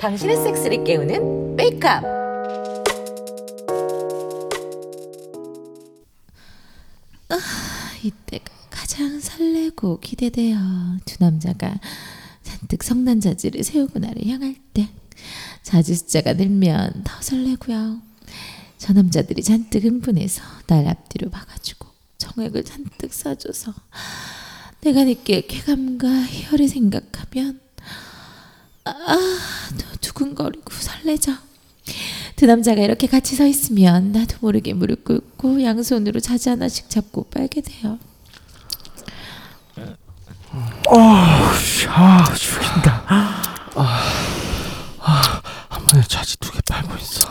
당신의 섹스를 깨우는 메이크업. 이때가 가장 설레고 기대되어 두 남자가 잔뜩 성난자지를 세우고 나를 향할 때 자지 숫자가 늘면 더 설레고요. 저 남자들이 잔뜩 흥분해서 날 앞뒤로 봐가지고 정액을 잔뜩 쏴줘서 내가 느낄 쾌감과 희열을 생각하면 아, 또 두근거리고 설레죠. 두 남자가 이렇게 같이 서 있으면 나도 모르게 무릎 꿇고 양손으로 자지 하나씩 잡고 빨게 돼요. 아 죽인다. 아, 아, 한 번에 자지 두개 빨고 있어.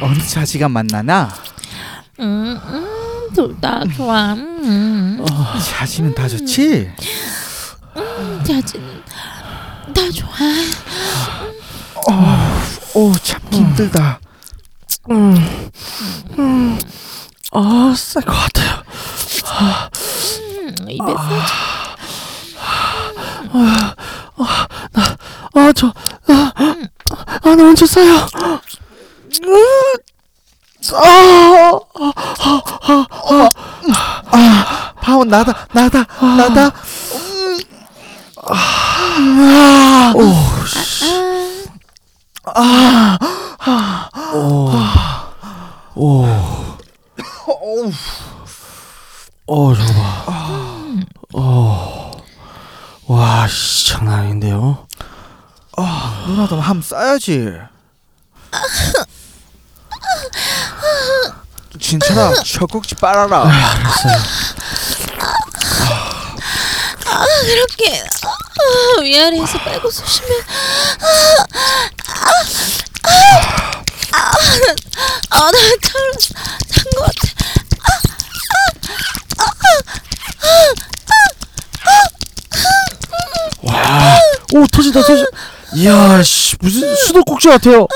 어느 자지가 만나나? 음, 음, 둘 다 좋아. 음, 자지는 다 좋지? 자지는 다 좋아. 오 참기 힘들다. 아, 쌀것 같아요. 음, 입에서 아, 저, 아, 아, 나 먼저 싸요. 아, 파운 나다 나다 나다. 오, 오, 저거 봐. 오, 와, 씨, 장난 아닌데요? 누나도 함 싸야지. 진철아 젖꼭지 빨아라. 그렇게 아, 위아래에서 빨고 쑤시면 아나 처음 산것 같아. 오, 터진다, 터져. 이야, 씨, 무슨 수도꼭지 같아요.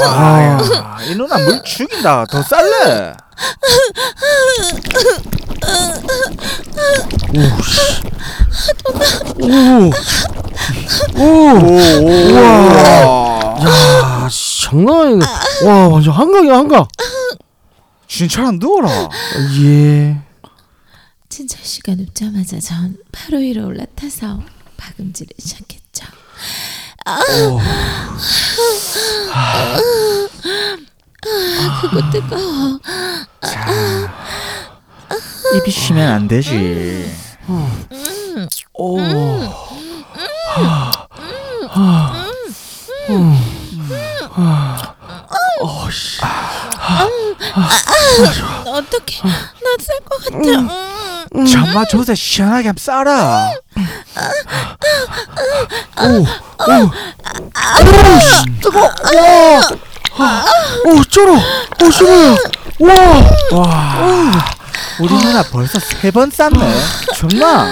와 야 이 누나 물 죽인다. 더 쌀래. 오, 오, 우와. 야, 씨, 장난 아니네. 와, 완전 한강이야, 한강. 진철아 누워라. 예. 진철 씨가 눕자마자 전 바로 위로 올라타서 박음질을 시작했죠. 아, 그거 뜨거워. 입이 쉬면 안 되지. 오. 어, 씨. 어떻게 나쓸것 같아. 음. 잠마 조세 시원하게 한번 싸라. 오, 쩔어. 오, 싫어요. 와. 와. 우리 누나 벌써 세 번 쌌네. 정말.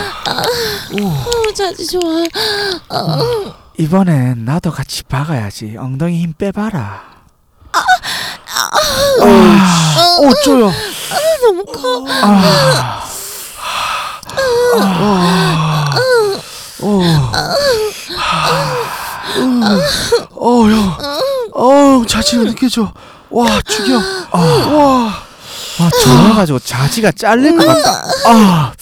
어, 자지 좋아. 어, 이번엔 나도 같이 박아야지. 엉덩이 힘 빼봐라. 오, 쩔어. 너무 커. 어, 형. 어, 자취가 느껴져. 와, 죽여. 와. 와, 저래가지고 자지가 잘릴 것 같다. 아,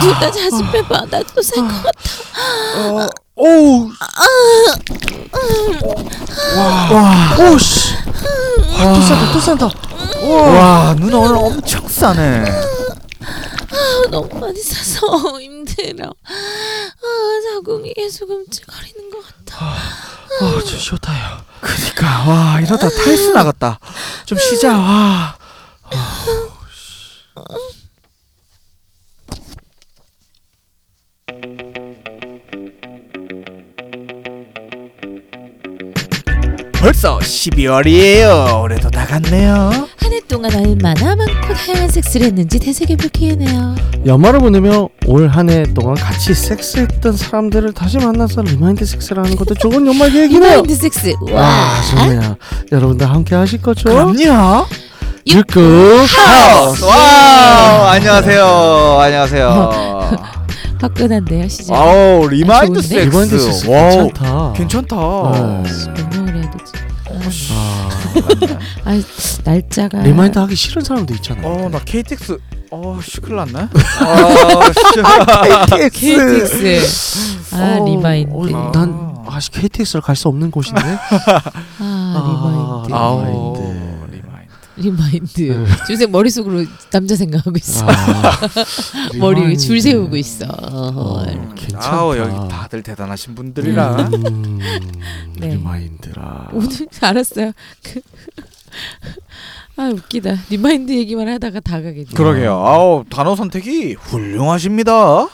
둘다 자지 빼봐. 나도 살것 같아. 오. 와. 오, 씨. 와, 또 싼다, 또 싼다. 와, 누나 오늘 엄청 싸네. 아, 너무 많이 싸서 힘들어. 아, 자궁이 계속 움찔거리는 것 같아. 아, 저 쉬었다요. 그니까, 와, 이러다 탈수 나겠다. 좀 쉬자, 와. 벌써 12월이에요. 올해도 다 갔네요. 한 해 동안 얼마나 많고 다양한 섹스를 했는지 되새겨보게 하네요. 연말을 보내며 올 한 해 동안 같이 섹스했던 사람들을 다시 만나서 remind 섹스를 하는 것도 좋은 연말 계획이네요. remind 섹스. 와. 와, 좋네요. 여러분들 함께 하실 거죠? 그럼요. 육구 하우스. 와 안녕하세요 안녕하세요 화끈한데요 시작. 아우 remind 좋은데? 섹스 remind 섹스 wow, 괜찮다. 괜찮다 네. 해야 되지. 아, 아, 아 날짜가 remind 하기 싫은 사람도 있잖아요. 어 나 KTX 어씨 큰일 났네 아 KTX. 아 어, remind. 어, 난 아직 KTX를 갈 수 없는 곳인데. 아 remind. 아, 아우 remind. 요새 머릿속으로 남자 생각하고 있어. 아, 머리. 줄 세우고 있어. 어, 어. 괜찮다. 아우 여기 다들 대단하신 분들이라 음, 네. remind라. 오늘 알았어요. 그, 아 웃기다. remind 얘기만 하다가 다 가겠네. 그러게요 아우 단어 선택이 훌륭하십니다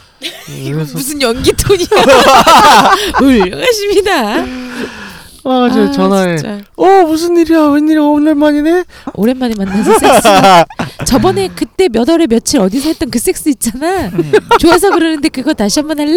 무슨 연기 톤이야? 훌륭하십니다. 아, 저 아, 전화해. 진짜. 어, 무슨 일이야? 웬일이야? 오랜만이네. 오랜만에 만나서 섹스. 저번에 그때 몇 월에 며칠 어디서 했던 그 섹스 있잖아. 좋아서 그러는데 그거 다시 한번 할래?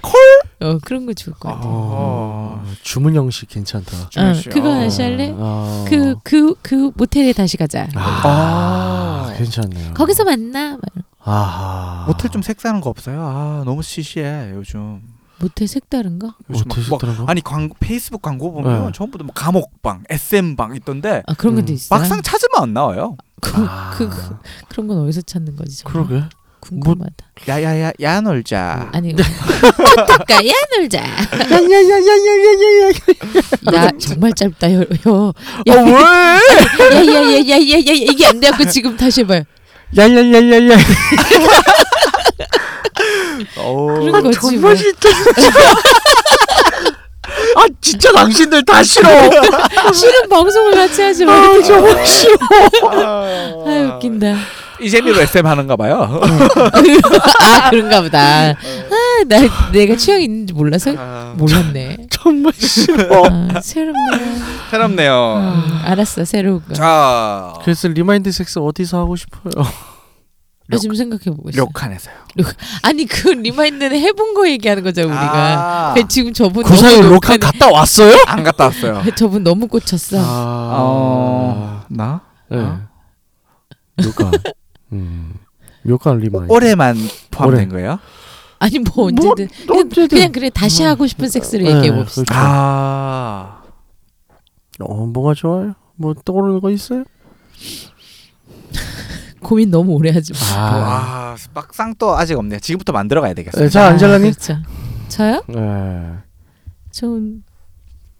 콜? 어 그런 거 좋을 것 같아. 어, 주문 형식 괜찮다. 어, 그거 어. 다시 할래? 아, 그 그 그 모텔에 다시 가자. 아, 괜찮네요. 거기서 만나. 막. 아하. 모텔 좀 색다른 거 없어요? 아 너무 시시해 요즘 모텔 색다른가? 요즘 색다른가? 아니 광고 페이스북 광고 보면 네. 전부 다 뭐 감옥방, SM방 있던데 아 그런 것도 있어요. 막상 찾으면 안 나와요. 그, 아. 그, 그, 그런 건 어디서 찾는 거지? 정말? 그러게. 궁금하다. 야야야 야 놀자. 아니 똑똑가 야 놀자. 야야야야야야야. 야 정말 짧다 요. 요. 야, 왜? 야야야야야야 이게 안 돼갖고 지금 다시 해봐요. 야야야야야. 그런 거지. 정말 뭐. 싫다. 아 진짜 당신들 다 싫어. 싫은 방송을 같이 하지 마. 아 정말 싫어. 아 웃긴다. 이 재미로 SM 하는가 봐요. 아 그런가 보다. 아, 나 내가 취향 있는지 몰라서 몰랐네. 정말 싫어. 아, 새롭네요. 새롭네요. 아, 알았어 새로운 거. 자, 그래서 remind 섹스 어디서 하고 싶어요? 나 지금 생각해 보고 있어. 료칸에서요. 아니 그 remind는 해본 거 얘기하는 거죠 우리가. 아, 지금 저분 그 사이 녹화는- 갔다 왔어요? 안 갔다 왔어요. 저분 너무 꽂혔어. 아, 어, 나 네. 어? 료칸. 음. 료칸 remind. 올해만 포함된 올해. 거예요? 아니 뭐 언제든 뭐, 그냥, 언제든. 그냥 그래 다시 하고 싶은 섹스를 네, 얘기해 봅시다. 그렇죠. 아, 어, 뭐가 좋아요? 뭐 떠오르는 거 있어요? 고민 너무 오래 하지 마. 아, 막상 또 아직 없네요. 지금부터 만들어 가야 되겠어요. 네, 자 안젤라님. 그렇죠. 저요? 네. 좀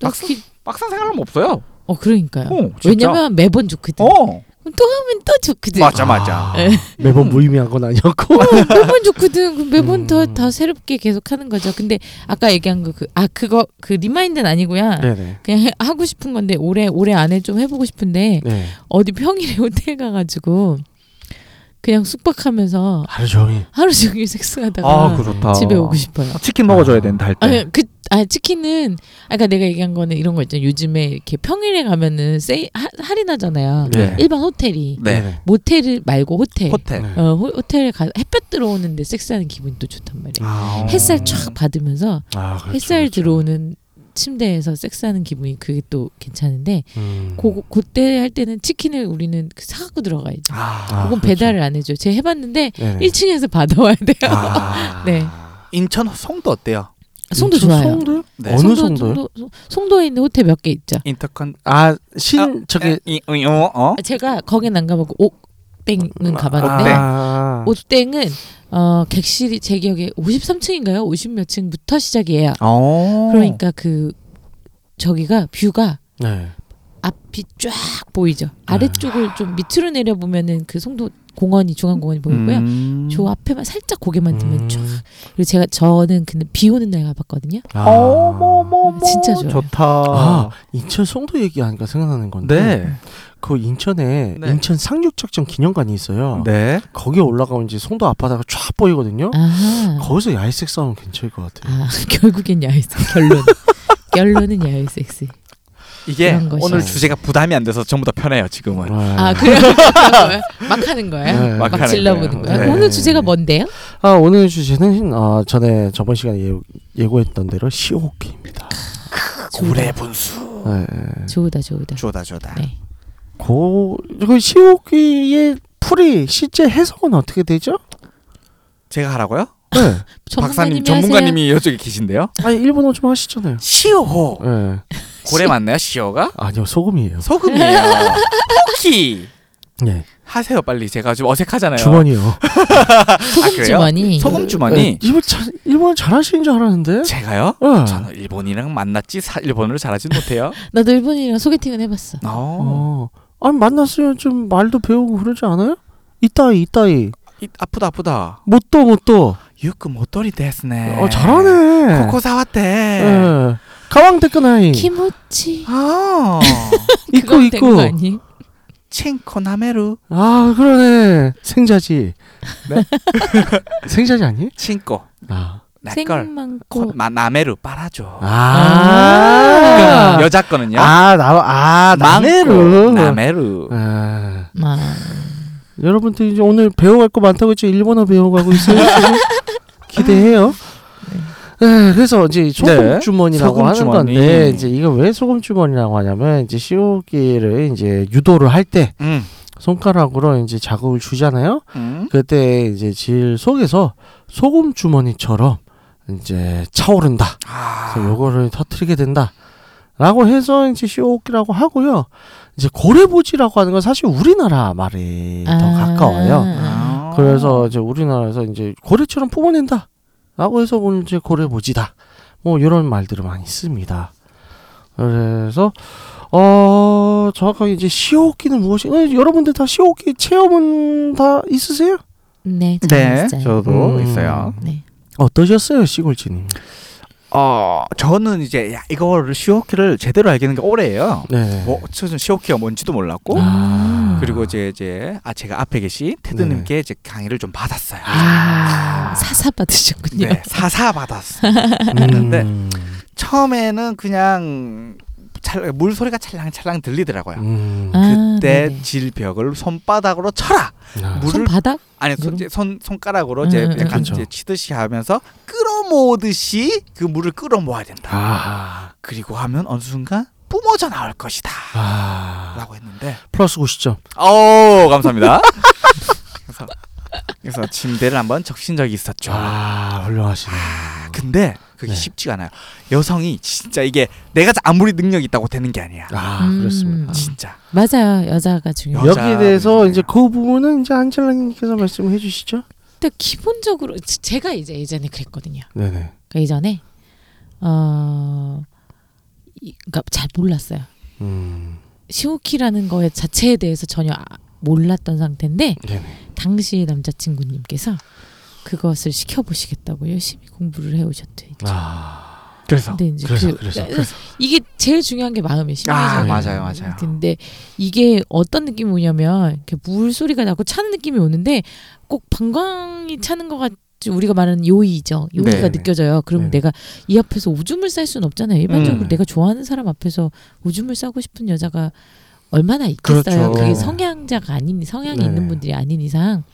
막상- 딱히 막상 생각하면 없어요. 어 그러니까요. 어, 진짜. 왜냐면 매번 좋거든. 어, 그럼 또 하면 또 좋거든. 맞아, 맞아. 네. 매번 무의미한 건 아니었고. 매번 좋거든. 그럼 매번 더 음. 더 새롭게 계속 하는 거죠. 근데 아까 얘기한 거 그 아 그거 그 remind는 아니고요. 네네. 그냥 해, 하고 싶은 건데 올해 올해 안에 좀 해보고 싶은데 네. 어디 평일에 호텔 가가지고 그냥 숙박하면서 하루 종일. 하루 종일 섹스하다가 아, 그거 좋다. 집에 오고 싶어요. 치킨 먹어줘야 되는데 할 때. 아니 그 아 치킨은 아까 내가 얘기한 거는 이런 거 있잖아요. 요즘에 이렇게 평일에 가면은 하, 할인하잖아요. 네. 일반 호텔이 네. 모텔 말고 호텔. 호텔. 네. 어 호, 호텔에 가 햇볕 들어오는데 섹스하는 기분이 또 좋단 말이에요. 아, 햇살 쫙 받으면서 아, 그렇죠, 햇살 그렇죠. 들어오는 침대에서 섹스하는 기분이 그게 또 괜찮은데 음. 고 그때 할 때는 치킨을 우리는 그 사갖고 들어가야죠. 아, 그건 그렇죠. 배달을 안 해줘. 제가 해봤는데 네네. 1층에서 받아와야 돼요. 아. 네. 인천 송도 어때요? 송도 인천 좋아요. 송도요? 네. 어느 송도? 송도, 송도 에 있는 호텔 몇 개 있죠. 인터컨 아, 신 저기 이, 이, 어? 어? 제가 거긴 안 가보고 옥땡은 가봤는데 아, 옥땡은 어 객실이 제 기억에 53층인가요? 50 몇 층부터 시작이에요. 어. 그러니까 그 저기가 뷰가 네. 앞이 쫙 보이죠. 아래쪽을 좀 밑으로 내려 보면은 그 송도 공원이 중앙 공원이 보이고요. 음. 저 앞에만 살짝 고개만 들면 음. 쫙. 그리고 제가 저는 근데 비 오는 날 가봤거든요. 아. 어머머머. 진짜 좋아요. 좋다. 아, 인천 송도 얘기하니까 생각나는 건데. 네. 그 인천에 네. 인천 상륙작전 기념관이 있어요. 네. 거기 올라가면 이제 송도 앞바다가 쫙 보이거든요. 아하. 거기서 야외 섹스 하면 괜찮을 것 같아요. 아 결국엔 야외 섹스 결론. 결론은 야외 섹스. 이게. 오늘 주제가 부담이 안 돼서 전부 다 편해요 지금은. 아 그래 막 하는 거예요? 네. 막, 질러보는 거예요. 네. 오늘 주제가 뭔데요? 아 오늘 주제는 아 전에 저번 시간에 예, 예고 했던 대로 시호흡기입니다. 좋다. 분수. 네. 좋다 좋다. 좋다 좋다. 네. 고, 그 시오기의 풀이 실제 해석은 어떻게 되죠? 제가 하라고요? 네. 박사님 전문가님이 전문가님이 이쪽에 계신데요. 아니 일본어 좀 하시잖아요. 시오. 네. 고래 맞나요? 시오가? 아니요 소금이에요. 소금이에요. 쿠키. 네. 하세요 빨리. 제가 좀 어색하잖아요. 주머니요. 소금 그래요? 주머니. 소금 주머니. 네, 일본 잘 일본 잘하시는 줄 알았는데. 제가요? 네. 저는 일본이랑 만났지 사, 일본어를 잘하진 못해요. 나도 일본이랑 소개팅은 해봤어. 어. 어. 아니 만났으면 좀 말도 배우고 그러지 않아요? 이따이 이따이. 이, 아프다 아프다. 못도 못도. 유크 모토리 데스네. 어 잘하네. 코코 사왔대. 예. 가왕 데크나이. 키모치. 아. 있고. 아니? 칭코 나메루. 아 그러네. 생자지. 네? 생자지 아니? 칭코. 아. 내걸. 생망고. 마, 나메루 빨아줘. 아. 그 여자 거는요. 아, 나, 아, 나메루. 나메루. 아, 아, 여러분들 이제 오늘 배워갈 거 많다고 했죠? 일본어 배워가고 있어요. 기대해요. 네, 그래서 이제 소금 네, 주머니라고 소금 하는 주머니. 건데 이제 이거 왜 소금 주머니라고 하냐면 이제 시오기를 이제 유도를 할때 음. 손가락으로 이제 자극을 주잖아요. 음. 그때 이제 질 속에서 소금 주머니처럼 이제 차오른다. 아. 그래서 요거를 터트리게 된다. 라고 해서 이제 시오기라고 하고요. 이제 고래보지라고 하는 건 사실 우리나라 말이 더 아. 가까워요. 아. 그래서 이제 우리나라에서 이제 고래처럼 뿜어낸다. 라고 해서 오늘 이제 고래보지다. 뭐 이런 말들을 많이 씁니다. 그래서 어 정확하게 이제 시오기는 무엇이? 어, 여러분들 다 시오기 체험은 다 있으세요? 네, 네, 잘 저도 음. 있어요. 네. 어떠셨어요, 시골지님? 어, 저는 이제 야, 이거를 시오키를 제대로 알게 된 게 올해예요. 네. 뭐, 저는 시오키가 뭔지도 몰랐고, 아. 그리고 이제 이제 아 제가 앞에 계신 테드님께 이제 강의를 좀 받았어요. 아, 사사 받으셨군요. 네, 사사 받았어. 음. 네. 처음에는 그냥 찰, 물 소리가 찰랑찰랑 들리더라고요. 음. 아, 그때 네네. 질벽을 손바닥으로 쳐라. 아. 물을 손바닥? 아니 손, 손 손가락으로 이제 음, 음, 약간 그렇죠. 이제 치듯이 하면서 끌어모으듯이 그 물을 끌어모아야 된다. 아. 그리고 하면 어느 순간 뿜어져 나올 것이다. 아. 라고 했는데 플러스 90점. 오 감사합니다. 그래서 그래서 침대를 한번 적신 적이 있었죠. 아, 훌륭하시네. 근데 그게 네. 쉽지가 않아요. 여성이 진짜 이게 내가 아무리 능력이 있다고 되는 게 아니야. 아, 음. 그렇습니다. 진짜. 맞아요. 여자가 중요해요. 여자 여기에 대해서. 이제 그 부분은 이제 안젤라님께서 말씀해 주시죠. 근데 기본적으로 지- 제가 이제 예전에 그랬거든요. 네네. 그러니까 예전에 어, 이, 그러니까 잘 몰랐어요. 음. 시오키라는 거에 자체에 대해서 전혀 아- 몰랐던 상태인데 네네. 당시 남자친구님께서 그것을 시켜보시겠다고 열심히 공부를 해오셨대. 아. 그래서 이제 그래서, 그, 그래서, 그러니까 이게 제일 중요한 게 마음의 아, 심리적인. 맞아요, 맞아요. 근데 이게 어떤 느낌이 오냐면 이렇게 물 소리가 나고 차는 느낌이 오는데 꼭 방광이 차는 것 같이 우리가 말하는 요의죠. 요의가 네네. 느껴져요. 그럼 네네. 내가 이 앞에서 오줌을 쌀 수는 없잖아요. 일반적으로 음. 내가 좋아하는 사람 앞에서 오줌을 싸고 싶은 여자가 얼마나 있겠어요. 그렇죠. 그게. 성향자가 아닌 성향이 네네. 있는 분들이 아닌 이상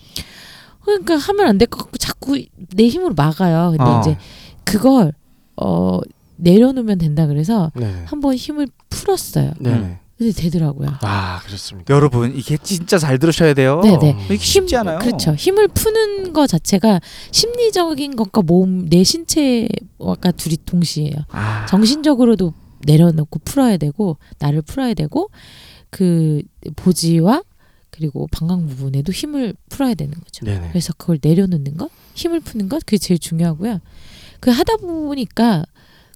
그러니까 하면 안 될 것 같고 자꾸 내 힘으로 막아요. 근데 어. 이제 그걸 어 내려놓으면 된다 그래서 네네. 한번 힘을 풀었어요. 네네. 근데 되더라고요. 아, 그렇습니다. 여러분 이게 진짜 잘 들으셔야 돼요. 네네. 이게 쉽지 않아요. 그렇죠. 힘을 푸는 거 자체가 심리적인 것과 몸, 내 신체가 둘이 동시에요. 아, 정신적으로도 내려놓고 풀어야 되고 나를 풀어야 되고 그 보지와 그리고 방광 부분에도 힘을 풀어야 되는 거죠. 네네. 그래서 그걸 내려놓는 것, 힘을 푸는 것 그게 제일 중요하고요. 그 하다 보니까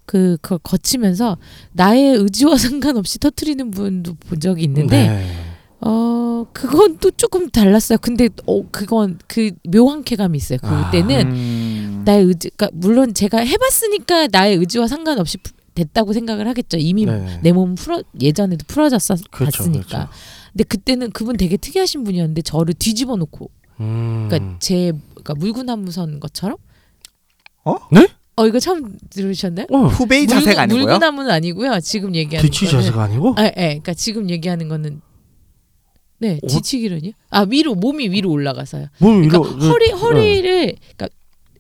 그 그걸 거치면서 나의 의지와 상관없이 터트리는 분도 본 적이 있는데 네. 어 그건 또 조금 달랐어요. 근데 어 그건 그 묘한 쾌감이 있어요. 아. 그때는 음. 나의 의지, 그러니까 물론 제가 해봤으니까 나의 의지와 상관없이 푸- 됐다고 생각을 하겠죠. 이미 네네. 내몸 풀어 예전에도 풀어졌어 그렇죠, 봤으니까. 그렇죠. 근데 그때는 그분 되게 특이하신 분이었는데 저를 뒤집어 놓고, 음. 그러니까 제 그러니까 물구나무선 것처럼. 어? 네? 어 이거 처음 들으셨나요? 어, 후베이 자세가 아니고요. 물구나무는 아니고요. 지금 얘기하는 뒤치 거는. 자세가 아니고? 아, 예, 그러니까 지금 얘기하는 거는 네 어? 뒤치기라니요? 아 위로 몸이 위로 올라가서요. 뭘 그러니까 이러 허리 네. 허리를 그러니까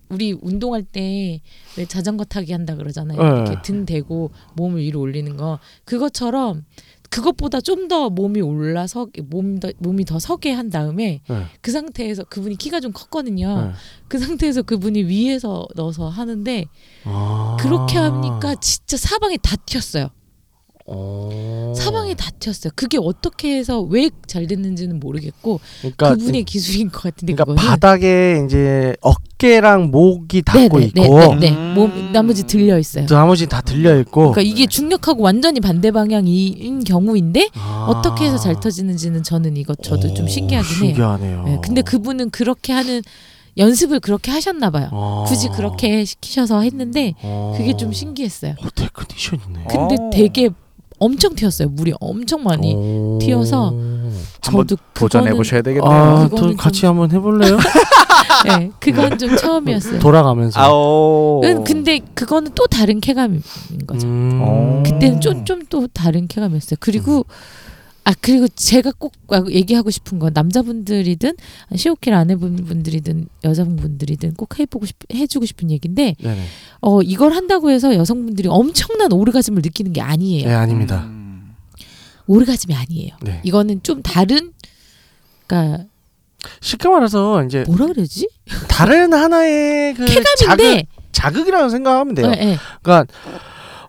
우리 운동할 때 왜 자전거 타기 한다 그러잖아요. 네. 이렇게 등 대고 몸을 위로 올리는 거 그것처럼 그것보다 좀 더 몸이 올라서 몸 더, 몸이 더 서게 한 다음에 네. 그 상태에서 그분이 키가 좀 컸거든요. 네. 그 상태에서 그분이 위에서 넣어서 하는데 아. 그렇게 하니까 진짜 사방에 다 튀었어요. 어. 사방에 다 튀었어요. 그게 어떻게 해서 왜 잘 됐는지는 모르겠고 그러니까 그, 분의 기술인 것 같은데 그러니까 그거는 바닥에 이제 어깨랑 목이 닿고 네, 있고 네, 네, 네. 음. 몸 나머지 들려 있어요. 나머지 다 들려 있고 그러니까 이게 중력하고 완전히 반대 방향인 경우인데 아. 어떻게 해서 잘 터지는지는 저는 이거 저도 좀 오, 신기하긴 해요. 신기하네요. 네, 근데 그분은 그렇게 하는 연습을 그렇게 하셨나 봐요. 아. 굳이 그렇게 시키셔서 했는데 어. 그게 좀 신기했어요. 어, 테크니션이네. 근데 어. 되게 엄청 튀었어요. 물이 엄청 많이. 오. 튀어서 한번 저도 도전해 보셔야 되겠네요. 아, 그거는 또 같이 좀- 한번 해볼래요? 네, 그건 좀 처음이었어요. 돌아가면서. 아오. 은 근데 그거는 또 다른 쾌감인 거죠. 음. 어. 그때는 좀 좀 또 다른 쾌감이었어요. 그리고 아 그리고 제가 꼭 얘기하고 싶은 건 남자분들이든 시오키를 안 해본 분들이든 여자분들이든 꼭 해보고 싶 해주고 싶은 얘기인데 네네. 어 이걸 한다고 해서 여성분들이 엄청난 오르가즘을 느끼는 게 아니에요. 네, 아닙니다. 음. 오르가즘이 아니에요. 네. 이거는 좀 다른 그러니까 쉽게 말해서 이제 뭐라 그러지? 다른 하나의 그 자극, 쾌감인데 자극이라고 생각하면 돼요. 예, 예. 그러니까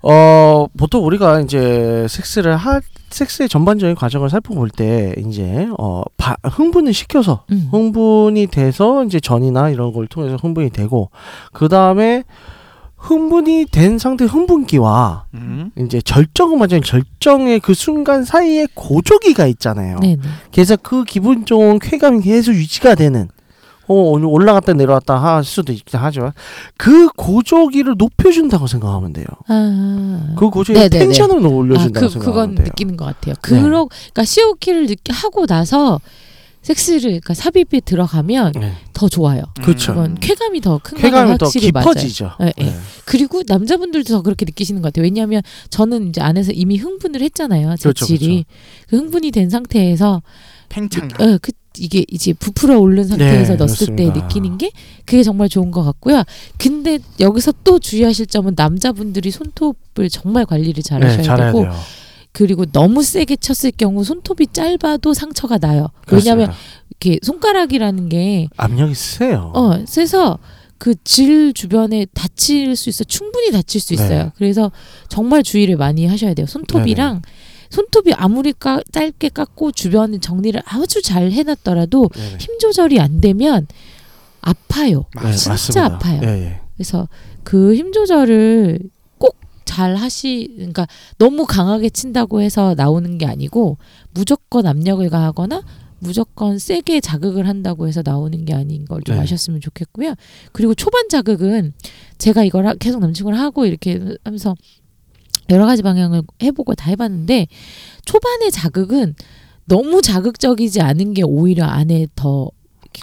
어 보통 우리가 이제 섹스를 하 섹스의 전반적인 과정을 살펴볼 때 이제 어 바, 흥분을 시켜서 음. 흥분이 돼서 이제 전이나 이런 걸 통해서 흥분이 되고 그 다음에 흥분이 된 상태 흥분기와 음. 이제 절정을 맞은 절정의 그 순간 사이에 고조기가 있잖아요. 네네. 그래서 그 기분 좋은 쾌감이 계속 유지가 되는 어 오늘 올라갔다 내려왔다 할 수도 있긴 하지만 그 고조기를 높여준다고 생각하면 돼요. 아. 그 고조기. 텐션을 아, 올려준다고 그 생각하면 그건 돼요. 느끼는 것 같아요. 그러 그러니까 시오키를 느끼 하고 나서 섹스를 그러니까 삽입에 들어가면 네. 더 좋아요. 그렇죠. 그건 쾌감이 더 큰건 쾌감이 더 확실히 맞아요. 깊어지죠. 예, 예. 네. 그리고 남자분들도 더 그렇게 느끼시는 것 같아요. 왜냐하면 저는 이제 안에서 이미 흥분을 했잖아요. 그렇죠, 재질이 그 흥분이 된 상태에서 팽창감. 어, 그 이게 이제 부풀어 오른 상태에서 네, 넣었을 그렇습니다. 때 느끼는 게 그게 정말 좋은 것 같고요. 근데 여기서 또 주의하실 점은 남자분들이 손톱을 정말 관리를 잘 하셔야 네, 되고 돼요. 그리고 너무 세게 쳤을 경우 손톱이 짧아도 상처가 나요. 왜냐하면 그렇습니다. 이렇게 손가락이라는 게 압력이 세요. 어, 세서 그 질 주변에 다칠 수 있어 충분히 다칠 수 있어요. 네. 그래서 정말 주의를 많이 하셔야 돼요. 손톱이랑 손톱이 아무리 까, 짧게 깎고 주변 정리를 아주 잘 해놨더라도 네네. 힘 조절이 안 되면 아파요. 네, 진짜 맞습니다. 아파요. 예, 예. 그래서 그 힘 조절을 꼭 잘 하시, 그러니까 너무 강하게 친다고 해서 나오는 게 아니고 무조건 압력을 가하거나 무조건 세게 자극을 한다고 해서 나오는 게 아닌 걸좀 네. 아셨으면 좋겠고요. 그리고 초반 자극은 제가 이걸 하- 계속 남친구를 하고 이렇게 하면서 여러 가지 방향을 해보고 다 해봤는데 초반의 자극은 너무 자극적이지 않은 게 오히려 안에 더.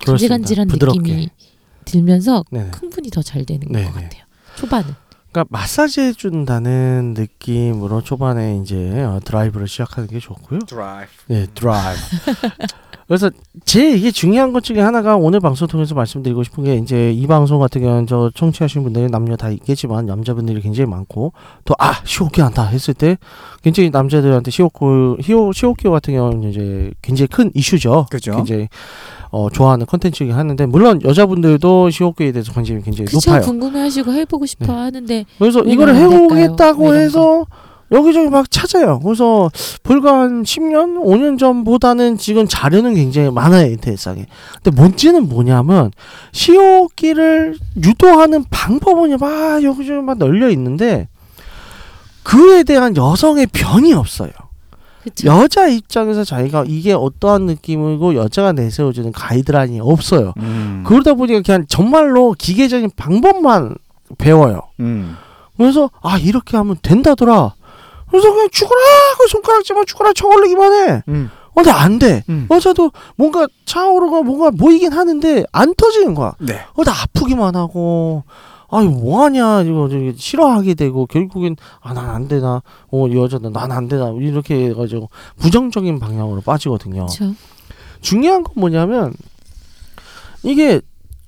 간질간질한. 느낌이 들면서 네네. 흥분이 더 잘 되는 네네. 것 같아요. 초반은. 그러니까 마사지 해준다는 느낌으로 초반에 이제 어, 드라이브를 시작하는 게 좋고요. 드라이브. 네, 드라이브. 그래서 제 이게 중요한 것 중에 하나가 오늘 방송 통해서 말씀드리고 싶은 게 이제 이 방송 같은 경우는 저 청취하시는 분들이 남녀 다 있겠지만 남자분들이 굉장히 많고 또 아 潮吹き 한다 했을 때 굉장히 남자들한테 시오코 히오 潮吹き 같은 경우는 이제 굉장히 큰 이슈죠. 그죠. 굉장히 어, 좋아하는 컨텐츠이긴 하는데 물론 여자분들도 潮吹き에 대해서 관심이 굉장히 그쵸 높아요. 궁금해하시고 해보고 싶어 네. 하는데 그래서 왜 이거를? 해보겠다고 해서 여기저기 막 찾아요. 그래서 불과 한 10년, 5년 전보다는 지금 자료는 굉장히 많아요 인터넷상에. 근데 문제는 뭐냐면 시오기를 유도하는 방법은 막 여기저기 막 널려 있는데 그에 대한 여성의 변이 없어요. 그쵸 여자 입장에서 자기가 이게 어떠한 느낌이고 여자가 내세워주는 가이드라인이 없어요. 음. 그러다 보니까 그냥 정말로 기계적인 방법만 배워요. 음. 그래서 아 이렇게 하면 된다더라. 그래서 그냥 죽어라 그 손가락질만 죽어라 쳐올리기만 해. 음. 어, 근데 안 돼. 음. 어제도 뭔가 차오르가 뭔가 모이긴 하는데 안 터지는 거야. 네. 어, 나 아프기만 하고. 아유 뭐하냐 이거 저기 싫어하게 되고 결국엔 아 난 안 되나 어이 여자는 난안 되나 이렇게 해가지고 부정적인 방향으로 빠지거든요. 그쵸 중요한 건 뭐냐면 이게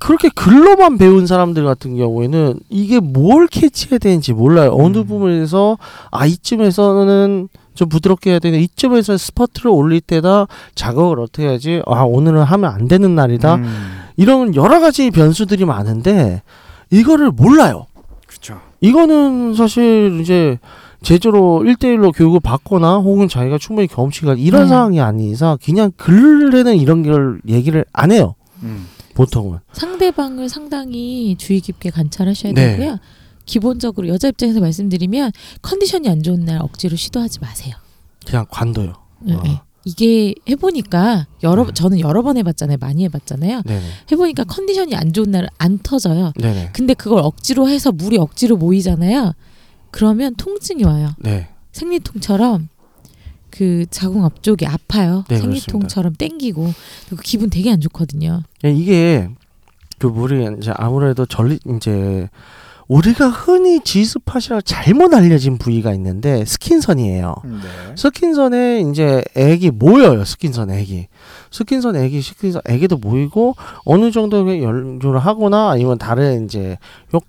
그렇게 글로만 배운 사람들 같은 경우에는 이게 뭘 캐치해야 되는지 몰라요. 어느 음. 부분에서 아 이쯤에서는 좀 부드럽게 해야 되는 이쯤에서 스퍼트를 올릴 때다 자극을 어떻게 해야지 아 오늘은 하면 안 되는 날이다 음, 이런 여러 가지 변수들이 많은데 이거를 몰라요. 그렇죠. 이거는 사실 이제 제대로 1대1로 교육을 받거나 혹은 자기가 충분히 경험치가 이런 네. 상황이 아닌 이상 그냥 글에는 이런 걸 얘기를 안 해요. 음. 보통은. 상대방을 상당히 주의 깊게 관찰하셔야 네. 되고요. 기본적으로 여자 입장에서 말씀드리면 컨디션이 안 좋은 날 억지로 시도하지 마세요. 그냥 관둬요. 네, 어. 네. 이게 해보니까 여러 네. 저는 여러 번 해봤잖아요. 많이 해봤잖아요. 네네. 해보니까 컨디션이 안 좋은 날안 터져요. 네네. 근데 그걸 억지로 해서 물이 억지로 모이잖아요. 그러면 통증이 와요. 네. 생리통처럼 그 자궁 앞쪽이 아파요. 네, 생리통처럼 땡기고 그리고 기분 되게 안 좋거든요. 그냥 이게 그 물이 이제 아무래도 전립 이제 우리가 흔히 G-spot이라고 잘못 알려진 부위가 있는데 스킨선이에요. 네. 스킨선에 이제 액이 모여요. 스킨선 액이. 스킨선 액이 스킨선 액에도 모이고 어느 정도 연주를 하거나 아니면 다른 이제 요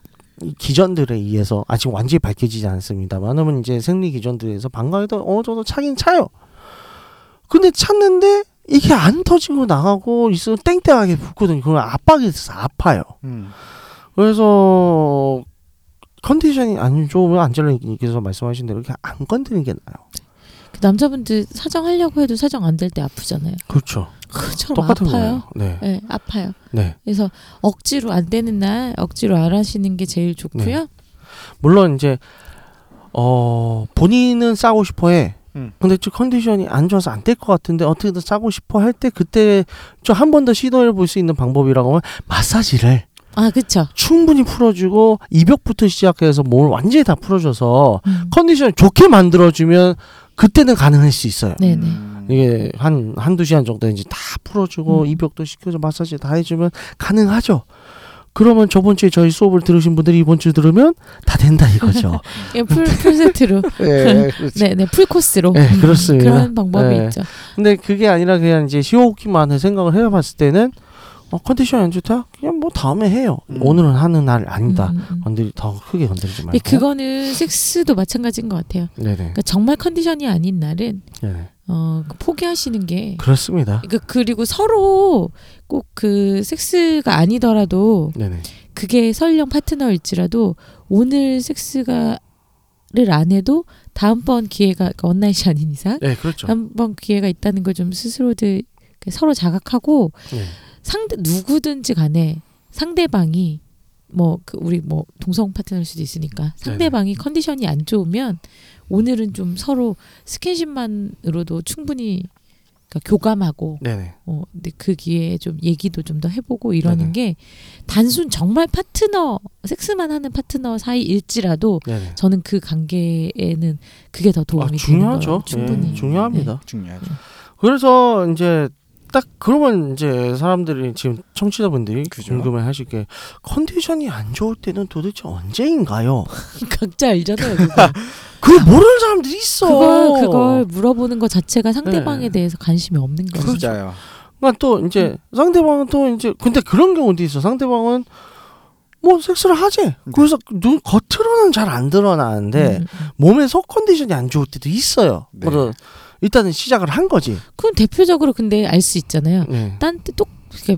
기전들에 의해서 아직 완전히 밝혀지지 않습니다만은 이제 생리 기전들에서 방광에도 어느 정도 차긴 차요. 근데 찼는데 이게 안 터지고 나가고 있으면 땡땡하게 붓거든요. 그러면 압박이 있어서 아파요. 음. 그래서 컨디션이 안 좋으면 안젤라님께서 말씀하신 대로 이렇게 안 건드리는 게 나아요. 그 남자분들 사정하려고 해도 사정 안 될 때 아프잖아요. 그렇죠. 그처럼 똑같은 아파요. 거예요. 네. 네, 아파요. 네. 그래서 억지로 안 되는 날 억지로 안 하시는 게 제일 좋고요. 네. 물론 이제 어 본인은 싸고 싶어해. 음. 근데 좀 컨디션이 안 좋아서 안 될 것 같은데 어떻게든 싸고 싶어 할 때 그때 좀 한 번 더 시도해 볼 수 있는 방법이라고 하면 마사지를 아, 그렇죠. 충분히 풀어주고 이벽부터 시작해서 몸을 완전히 다 풀어줘서 음. 컨디션을 좋게 만들어주면 그때는 가능할 수 있어요. 네네. 음. 이게 한 한두 시간 정도 이제 다 풀어주고 음. 이벽도 시켜줘 마사지 다 해주면 가능하죠. 그러면 저번 주에 저희 수업을 들으신 분들이 이번 주 들으면 다 된다 이거죠. 예, 풀, 풀 세트로. 예, 그렇죠. 네, 네, 풀 코스로. 네, 그렇습니다. 그런 방법이 네. 있죠. 근데 그게 아니라 그냥 이제 시오후키만을 생각을 해봤을 때는 어, 컨디션이 안 좋다? 그냥 뭐 다음에 해요. 음. 오늘은 하는 날 아니다. 음, 음, 음. 건드리 더 크게 건드리지 말고. 근데 그거는 섹스도 마찬가지인 것 같아요. 네네. 그러니까 정말 컨디션이 아닌 날은 네네. 어, 그 포기하시는 게. 그렇습니다. 그러니까 그리고 서로 꼭 그 섹스가 아니더라도 네네. 그게 설령 파트너일지라도 오늘 섹스가 를 안 해도 다음번 기회가 그러니까 원나잇이 아닌 이상 네, 그렇죠. 다음번 기회가 있다는 걸 좀 스스로들 서로 자각하고 네. 상대 누구든지 간에 상대방이 뭐 그 우리 뭐 동성 파트너일 수도 있으니까 상대방이 컨디션이 안 좋으면 오늘은 좀 서로 스킨십만으로도 충분히 그러니까 교감하고 네네. 어 근데 그 기회에 좀 얘기도 좀 더 해보고 이러는 네네. 게 단순 정말 파트너 섹스만 하는 파트너 사이일지라도 네네. 저는 그 관계에는 그게 더 아, 도움이 되는 중요하죠. 거예요. 충분히 예, 중요합니다. 중요하죠. 그래서 이제 딱 그러면 이제 사람들이 지금 청취자분들이 그죠. 궁금해하실 게 컨디션이 안 좋을 때는 도대체 언제인가요? 각자 알잖아요. 그걸 모르는 사람들이 있어. 그걸 그걸 물어보는 것 자체가 상대방에 네. 대해서 관심이 없는 거예요. 진짜요. 그러니까 또 이제 상대방은 또 이제 근데 그런 경우도 있어. 상대방은 뭐 섹스를 하지. 그래서 눈 겉으로는 잘 안 드러나는데 음, 음. 몸의 속 컨디션이 안 좋을 때도 있어요. 네. 그래서 일단은 시작을 한 거지. 그건 대표적으로 근데 알 수 있잖아요. 네. 딴때 똑 이렇게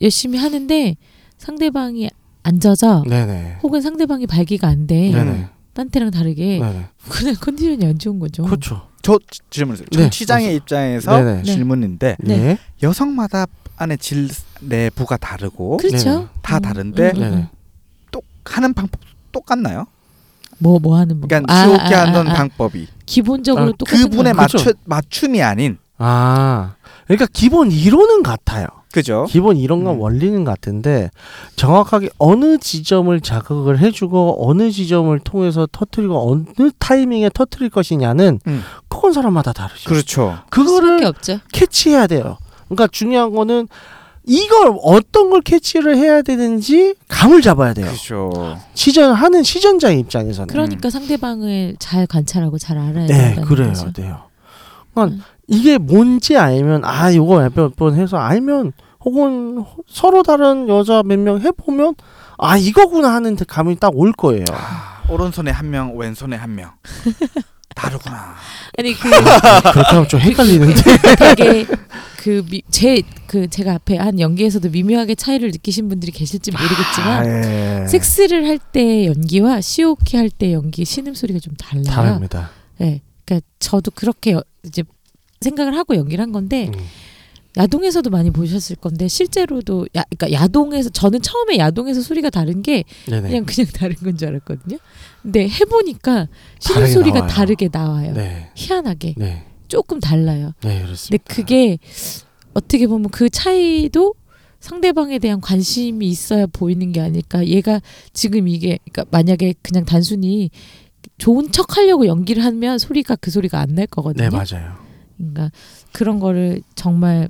열심히 하는데 상대방이 안 젖어 네네. 혹은 상대방이 발기가 안 돼. 네네. 딴 때랑 다르게 네네. 그냥 컨디션이 안 좋은 거죠. 그렇죠. 저 지- 질문 있어요. 네, 청취장의 입장에서 네네. 질문인데 네. 네. 여성마다 안에 질 내부가 다르고 그렇죠. 다 음, 다른데 음, 음, 음. 똑 하는 방법 똑같나요? 뭐, 뭐 하는 방 그러니까 시오케 하는 방법이 기본적으로 아, 똑같은 그분에 거. 그쵸. 맞추 맞춤이 아닌 아, 그러니까 기본 이론은 같아요. 그죠? 기본 이론과 음. 원리는 같은데 정확하게 어느 지점을 자극을 해주고 어느 지점을 통해서 터트리고 어느 타이밍에 터트릴 것이냐는 음. 그건 사람마다 다르죠. 그렇죠. 그거를 없죠. 캐치해야 돼요. 그러니까 중요한 거는 이걸 어떤 걸 캐치를 해야 되는지 감을 잡아야 돼요. 그렇죠. 시전하는 시전자의 입장에서는. 그러니까 상대방을 잘 관찰하고 잘 알아야 네, 된다는 그래요, 거죠. 돼요. 그러니까 음. 이게 뭔지 알면 아 이거 몇번 해서 알면 혹은 서로 다른 여자 몇 명 해보면 아 이거구나 하는 감이 딱 올 거예요. 오른손에 한 명, 왼손에 한 명. 다르구나. 아니 그 그렇게 하면 좀 헷갈리는데. 되게 그제그 제가 앞에 한 연기에서도 미묘하게 차이를 느끼신 분들이 계실지 모르겠지만 아, 예. 섹스를 할 때 연기와 시오키 할 때 연기 신음 소리가 좀 달라요. 다릅니다. 네, 그러니까 저도 그렇게 여- 이제 생각을 하고 연기를 한 건데 음. 야동에서도 많이 보셨을 건데 실제로도 야, 그러니까 야동에서 저는 처음에 야동에서 소리가 다른 게 네네. 그냥 그냥 다른 건 줄 알았거든요. 근데 해보니까 다르게 소리가 나와요. 다르게 나와요. 네. 희한하게 네. 조금 달라요. 네, 근데 그렇습니다. 그게 어떻게 보면 그 차이도 상대방에 대한 관심이 있어야 보이는 게 아닐까. 얘가 지금 이게 그러니까 만약에 그냥 단순히 좋은 척 하려고 연기를 하면 소리가 그 소리가 안 날 거거든요. 네, 맞아요. 그러니까 그런 거를 정말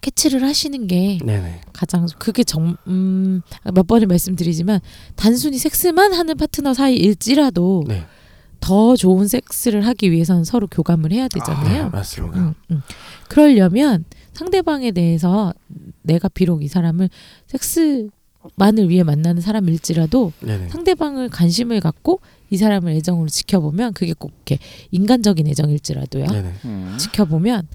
캐치를 하시는 게 네네. 가장 그게 정몇 번을 말씀드리지만 단순히 섹스만 하는 파트너 사이일지라도 네. 더 좋은 섹스를 하기 위해서는 서로 교감을 해야 네, 되잖아요. 맞습니다. 음, 음. 그러려면 상대방에 대해서 내가 비록 이 사람을 섹스만을 위해 만나는 사람일지라도 네네. 상대방을 관심을 갖고 이 사람을 애정으로 지켜보면 그게 꼭 이렇게 인간적인 애정일지라도요. 네네. 음. 지켜보면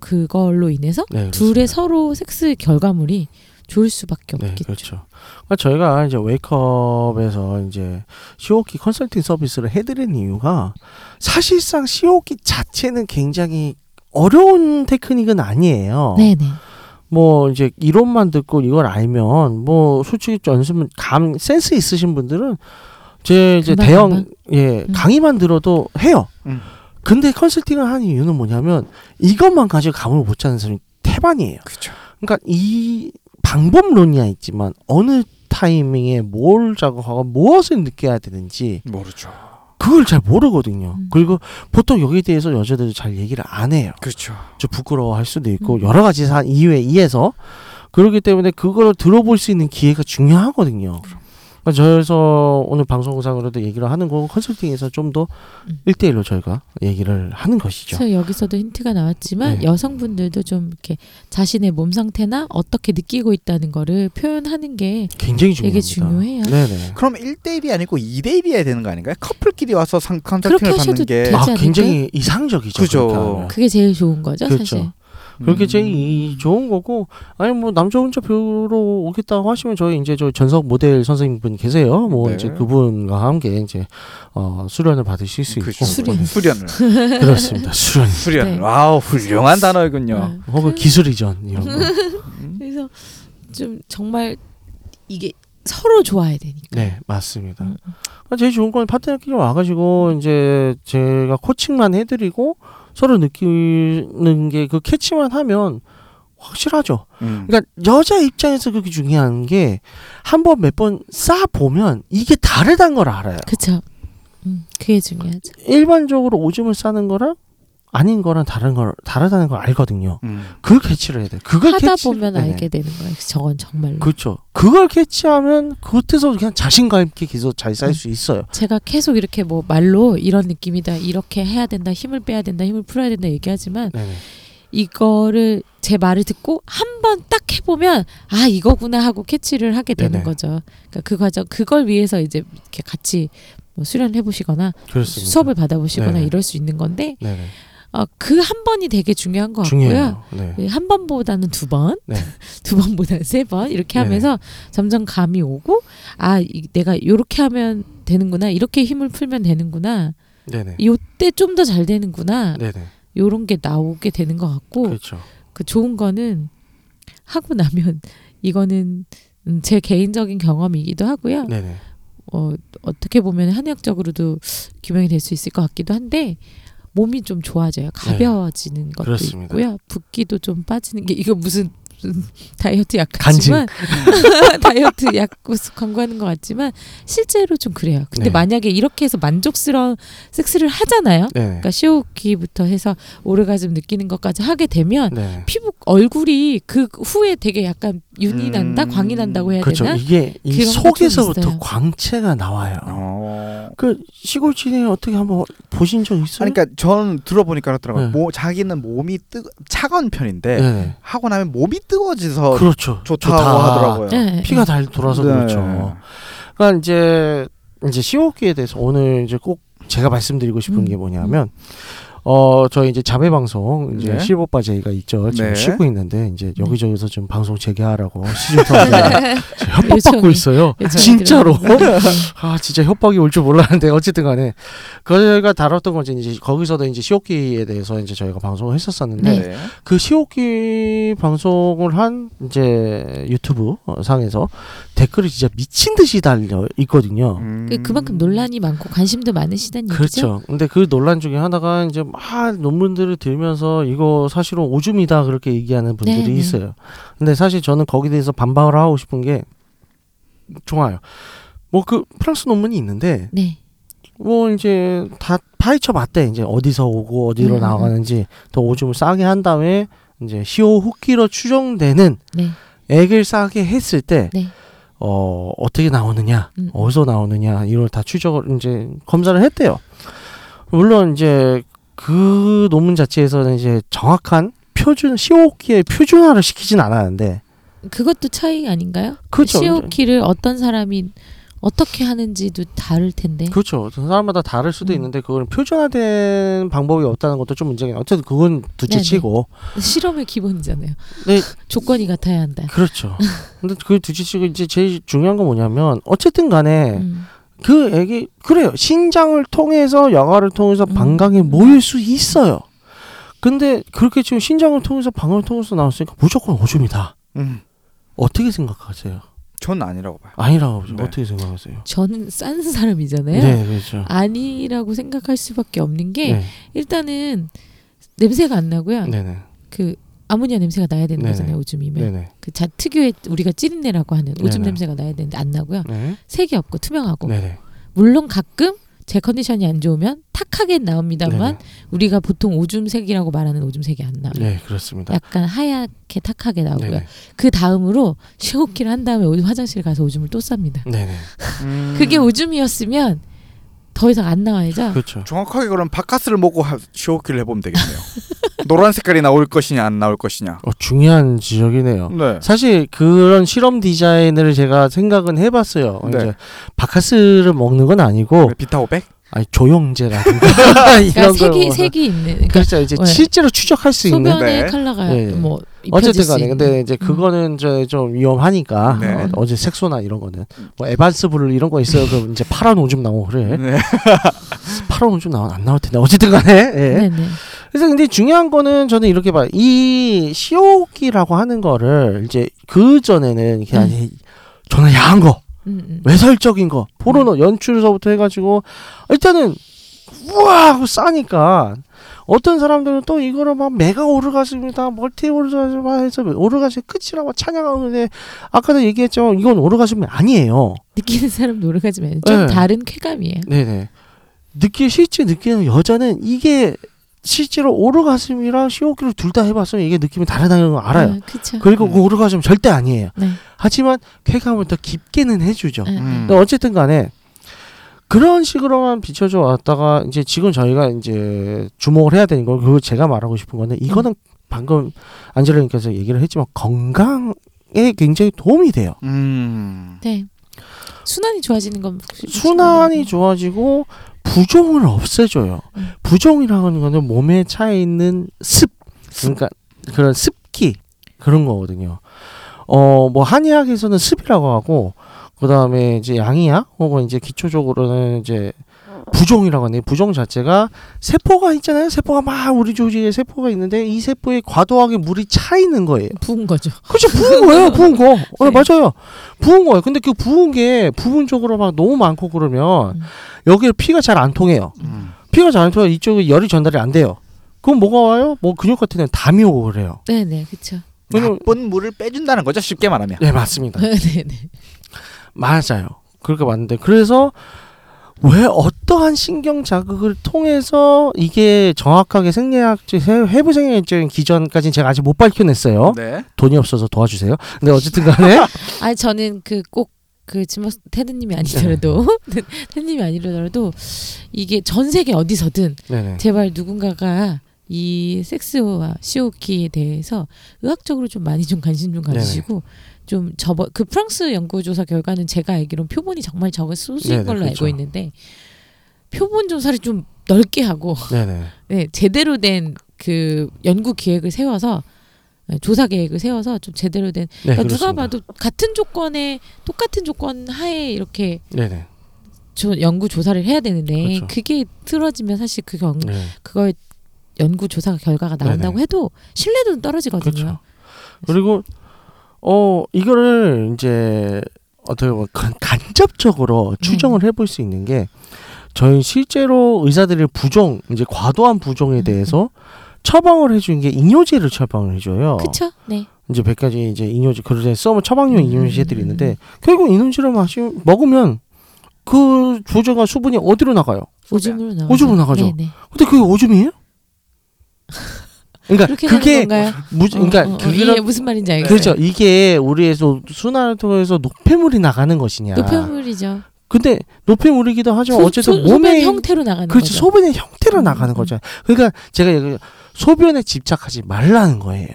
그걸로 인해서 네, 둘의. 서로 섹스 결과물이 좋을 수밖에 네, 없겠죠. 그렇죠. 그러니까 저희가 이제 웨이크업에서 이제 시오키 컨설팅 서비스를 해드린 이유가 사실상 시오키 자체는 굉장히 어려운 테크닉은 아니에요. 네네. 뭐 이제 이론만 듣고 이걸 알면 뭐 솔직히 연습 감 센스 있으신 분들은 제 이제 대형 금방. 예 음. 강의만 들어도 해요. 음. 근데 컨설팅을 하는 이유는 뭐냐면 이것만 가지고 감을 못 잡는 사람이 태반이에요. 그렇죠. 그러니까 이 방법론이야 있지만 어느 타이밍에 뭘 작업하고 무엇을 느껴야 되는지 모르죠. 그걸 잘 모르거든요. 음. 그리고 보통 여기에 대해서 여자들이 잘 얘기를 안 해요. 그렇죠. 좀 부끄러워할 수도 있고 음. 여러 가지 사 이유에 의해서 그렇기 때문에 그걸 들어볼 수 있는 기회가 중요하거든요. 그러 니까 저에서 오늘 방송상으로도 얘기를 하는 거 컨설팅에서 좀더 음. 일대일로 저희가 얘기를 하는 것이죠. 그래서 여기서도 힌트가 나왔지만 네. 여성분들도 좀 이렇게 자신의 몸 상태나 어떻게 느끼고 있다는 거를 표현하는 게 굉장히 되게 중요합니다. 중요해요. 네네. 그럼 1대1이 아니고 2대1이어야 되는 거 아닌가요? 커플끼리 와서 상 컨설팅을 하셔도 받는 게 아? 굉장히 이상적이죠. 그죠. 하면. 그게 제일 좋은 거죠, 그렇죠. 사실. 그렇게 음. 제일 좋은 거고 아니 뭐 남자 혼자 배우러 오겠다고 하시면 저희 이제 저 전속 모델 선생님분 계세요. 뭐 네. 이제 그분과 함께 이제 어 수련을 받으실 수 있고 그렇죠. 수련. 수련을. 그렇습니다. 수련 수련. 네. wow 훌륭한 단어이군요. 네. 혹은 기술 이전 이런 거. 음. 그래서 좀 정말 이게 서로 좋아야 되니까. 네 맞습니다. 음. 그러니까 제일 좋은 건 파트너끼리 와가지고 이제 제가 코칭만 해드리고 서로 느끼는 게 그 캐치만 하면 확실하죠. 음. 그러니까 여자 입장에서 그게 중요한 게 한 번 몇 번 싸 보면 이게 다르다는 걸 알아요. 그쵸. 음, 그게 중요하죠. 일반적으로 오줌을 싸는 거랑 아닌 거랑 다른 걸 다르다는 걸 알거든요. 음. 그걸 캐치를 해야 돼. 그걸 하다 캐치- 보면 네네. 알게 되는 거예요. 저건 정말로. 그렇죠. 그걸 캐치하면 그것에서 그냥 자신감 있게 계속 잘살수 있어요. 제가 계속 이렇게 뭐 말로 이런 느낌이다, 이렇게 해야 된다, 힘을 빼야 된다, 힘을 풀어야 된다 얘기하지만 네네. 이거를 제 말을 듣고 한 번 딱 해보면 아 이거구나 하고 캐치를 하게 되는 네네. 거죠. 그러니까 그 과정 그걸 위해서 이제 이렇게 같이 뭐 수련해 보시거나. 수업을 받아보시거나 네네. 이럴 수 있는 건데 네네. 어, 그 한 번이 되게 중요한 것 같고요. 네. 한 번보다는 두 번, 네. 두 번보다는 세 번 이렇게 네네. 하면서 점점 감이 오고 아 이, 내가 이렇게 하면 되는구나 이렇게 힘을 풀면 되는구나 네네. 요때 좀 더 잘 되는구나 네네. 요런 게 나오게 되는 것 같고 그렇죠. 그 좋은 거는 하고 나면 이거는 음, 제 개인적인 경험이기도 하고요. 네네. 어, 어떻게 보면 한의학적으로도 규명이 될 수 있을 것 같기도 한데 몸이 좀 좋아져요. 가벼워지는 것도 네. 그렇습니다. 있고요. 붓기도 좀 빠지는 게 이거 무슨 다이어트 약. 같지만 다이어트 약 광고하는 것 같지만 실제로 좀 그래요. 근데 네. 만약에 이렇게 해서 만족스러운 섹스를 하잖아요. 네네. 그러니까 시오키부터 해서 오르가즘 느끼는 것까지 하게 되면 네. 피부 얼굴이 그 후에 되게 약간 윤이 음. 난다, 광이 난다고 해야 그렇죠. 되나? 이게 이 속에서부터. 광채가 나와요. 어. 그 시골 진해 어떻게 한번 보신 적 있어요? 아니, 그러니까 저는 들어보니까 그렇더라고요. 네. 뭐 자기는 몸이 뜨 차가운 편인데 네네. 하고 나면 몸이 뜨거워져서 그렇죠. 좋다고 좋다. 하더라고요. 네, 피가 잘 돌아서 네. 그렇죠. 그러니까 이제 이제 시오키에 대해서 오늘 이제 꼭 제가 말씀드리고 싶은 음, 게 뭐냐면 어 저희 이제 자매 방송 이제 네. 실버바 제이가 있죠. 지금 네. 쉬고 있는데 이제 여기저기서 좀 방송 재개하라고 시즌 협박받고 있어요. 진짜로. 아 진짜 협박이 올 줄 몰랐는데 어쨌든 간에 저희가 다뤘던 건지 이제 거기서도 이제 시오키에 대해서 이제 저희가 방송을 했었었는데 네. 네. 그 시오키 방송을 한 이제 유튜브 상에서 댓글이 진짜 미친 듯이 달려 있거든요. 음. 그- 그만큼 논란이 많고 관심도 많으시다는 얘기죠. 그렇죠. 근데 그 논란 중에 하나가 이제 막 논문들을 들면서 이거 사실은 오줌이다 그렇게 얘기하는 분들이 네, 네. 있어요. 근데 사실 저는 거기에 대해서 반박을 하고 싶은 게 좋아요. 뭐 그 프랑스 논문이 있는데 네. 뭐 이제 다 파헤쳐 봤대. 이제 어디서 오고 어디로 음, 나가는지 더 오줌을 싸게 한 다음에 이제 시오 후키로 추정되는 네. 액을 싸게 했을 때 네. 어, 어떻게 나오느냐, 음. 어디서 나오느냐, 이걸 다 추적을 이제 검사를 했대요. 물론 이제 그 논문 자체에서는 이제 정확한 표준 시오키의 표준화를 시키진 않았는데, 그것도 차이 아닌가요? 그렇죠. 시오키를 어떤 사람이 어떻게 하는지도 다를 텐데. 그렇죠. 사람마다 다를 수도 음. 있는데 그걸 표준화된 방법이 없다는 것도 좀 문제긴. 해요. 어쨌든 그건. 둘째치고, 실험의 기본이잖아요. 네. 조건이 같아야 한다. 그렇죠. 근데 그 둘째치고 이제 제일 중요한 건 뭐냐면 어쨌든 간에 음. 그 애기 그래요. 신장을 통해서 영화를 통해서 음. 방광에 모일 수 있어요. 근데 그렇게 지금 신장을 통해서 방광을 통해서 나왔으니까 무조건 오줌이다. 음. 어떻게 생각하세요? 전 아니라고 봐요. 아니라고 보죠. 네. 어떻게 생각하세요? 저는 싼 사람이잖아요. 네, 그렇죠. 아니라고 생각할 수밖에 없는 게 네, 일단은 냄새가 안 나고요. 네, 네, 그 아모니아 냄새가 나야 되는 네네. 거잖아요. 오줌이면. 그 자 특유의 우리가 찌린내라고 하는 오줌 네네. 냄새가 나야 되는데 안 나고요. 네, 색이 없고 투명하고. 물론 가끔 제 컨디션이 안 좋으면 탁하게 나옵니다만 네, 우리가 보통 오줌색이라고 말하는 오줌색이 안 나와요. 네, 그렇습니다. 약간 하얗게 탁하게 나오고요. 그 다음으로 시호키를 한 다음에 화장실 가서 오줌을 또 쌉니다. 네, 네. 음. 그게 오줌이었으면 더 이상 안 나와야죠. 그렇죠. 정확하게 그럼 바카스를 먹고 하- 쇼키를 해보면 되겠네요. 노란 색깔이 나올 것이냐 안 나올 것이냐. 어, 중요한 지적이네요. 네. 사실 그런 실험 디자인을 제가 생각은 해봤어요. 네. 이제 박카스를 먹는 건 아니고 비타 500? 아니 조영제라든가 그러니까 이런 걸 색이. 색이 있는 그러니까 그렇죠. 이제 네. 실제로 추적할 수 있는 소변의 네. 컬러가 네. 뭐 어쨌든 입혀질 수 간에 있는. 근데 이제 음. 그거는 이제 좀 위험하니까 네. 어, 어제 색소나 이런 거는 뭐 Evans blue 이런 거 있어요. 그럼 이제 파란 오줌 나오고 그래. 네. 파란 오줌 나와 안 나올 텐데 어쨌든 간에 예. 네네. 그래서 근데 중요한 거는 저는 이렇게 봐요. 이 시오후키라고 하는 거를 이제 그 전에는 그냥 네. 저는 야한 거, 음, 음. 외설적인 거, 포르노 연출서부터 해가지고 일단은 우와 하고 싸니까 어떤 사람들은 또 이거를 막 메가 오르가즘이다, 멀티 오르가즘 해서 오르가즘 끝이라고 찬양하는데 아까도 얘기했죠. 이건 오르가즘이 아니에요. 느끼는 사람 노력하지만 좀 네. 다른 쾌감이에요. 네네. 느끼 실제 느끼는 여자는 이게 실제로 오르가즘이랑 시오키를 둘 다 해봤으면 이게 느낌이 다르다는 걸 알아요. 아, 그쵸. 그리고 음. 그 오르가즘 절대 아니에요. 네. 하지만 쾌감을 더 깊게는 해주죠. 네, 네. 음. 근데 어쨌든 간에 그런 식으로만 비춰져 왔다가 이제 지금 저희가 이제 주목을 해야 되는 건 그거 제가 말하고 싶은 거는 이거는 방금 안젤라님께서 얘기를 했지만 건강에 굉장히 도움이 돼요. 음. 네. 순환이 좋아지는 건 순환이 좋아지고 부종을 없애줘요. 음. 부종이라는 거는 몸에 차 있는 습, 그러니까 그런 습기 그런 거거든요. 어, 뭐 한의학에서는 습이라고 하고 그 다음에 이제 양의학 혹은 이제 기초적으로는 이제 부종이라고 하네. 부종 자체가 세포가 있잖아요. 세포가 막 우리 조직에 세포가 있는데 이 세포에 과도하게 물이 차 있는 거예요. 부은 거죠. 그렇죠. 부은 거예요. 부은 거. 어, 네. 맞아요. 부은 거예요. 근데 그 부은 게 부분적으로 막 너무 많고 그러면 음. 여기에 피가 잘 안 통해요. 음. 피가 잘 안 통해 이쪽에 열이 전달이 안 돼요. 그럼 뭐가 와요? 뭐 근육 같은 데는 담이 오고 그래요. 네 네 그렇죠. 왜냐면- 나쁜 물을 빼준다는 거죠. 쉽게 말하면. 네, 맞습니다. 네 네. 맞아요. 그렇게 맞는데 그래서 왜 어떠한 신경 자극을 통해서 이게 정확하게 생리학적 해부 생리학적인 기전까지는 제가 아직 못 밝혀냈어요. 네. 돈이 없어서 도와주세요. 근데 어쨌든 간에 아니 저는 그꼭 그 지금 테드님이 아니더라도 테드님이 아니더라도 이게 전 세계 어디서든 네네. 제발 누군가가 이 섹스와 시오키에 대해서 의학적으로 좀 많이 좀 관심 좀 가지시고 좀 접어 그 프랑스 연구조사 결과는 제가 알기로는 표본이 정말 적은 소수인 네네, 걸로 그렇죠. 알고 있는데 표본 조사를 좀 넓게 하고 네네. 네, 제대로 된 그 연구 기획을 세워서 네, 조사 계획을 세워서 좀 제대로 된 네, 그러니까 누가. 봐도 같은 조건에 똑같은 조건 하에 이렇게 네네. 조, 연구 조사를 해야 되는데 그렇죠. 그게 틀어지면 사실 그 경, 네. 그걸 연구 조사 결과가 나온다고 네네. 해도 신뢰도는 떨어지거든요. 그렇죠. 그리고 어 이거를 이제 어떻게 보면 간- 간접적으로 추정을 해볼 수 있는 게 저희 실제로 의사들의 부종 이제 과도한 부종에 음, 대해서 처방을 해주는 게 이뇨제를 처방을 해줘요. 그렇죠. 네. 이제 몇 가지 이제 이뇨제 그러자 써면 처방용 음, 이뇨제들이 음, 있는데 결국 이뇨제를 마시 먹으면 그 부종과 수분이 어디로 나가요? 오줌으로 나가죠. 오줌으로 나가죠. 네네. 근데 그게 오줌이에요? 그러니까 그게? 무 그러니까 어, 어, 어, 이게 무슨 말인지 알겠어요. 그렇죠. 이게 우리에서 순환을 통해서 노폐물이 나가는 것이냐. 노폐물이죠. 근데 노폐물이기도 하지만 소- 어쨌든 소, 몸의 형태로 나가는 그렇죠. 거죠. 소변의 형태로 음, 나가는 음. 거죠. 그러니까 제가 소변에 집착하지 말라는 거예요.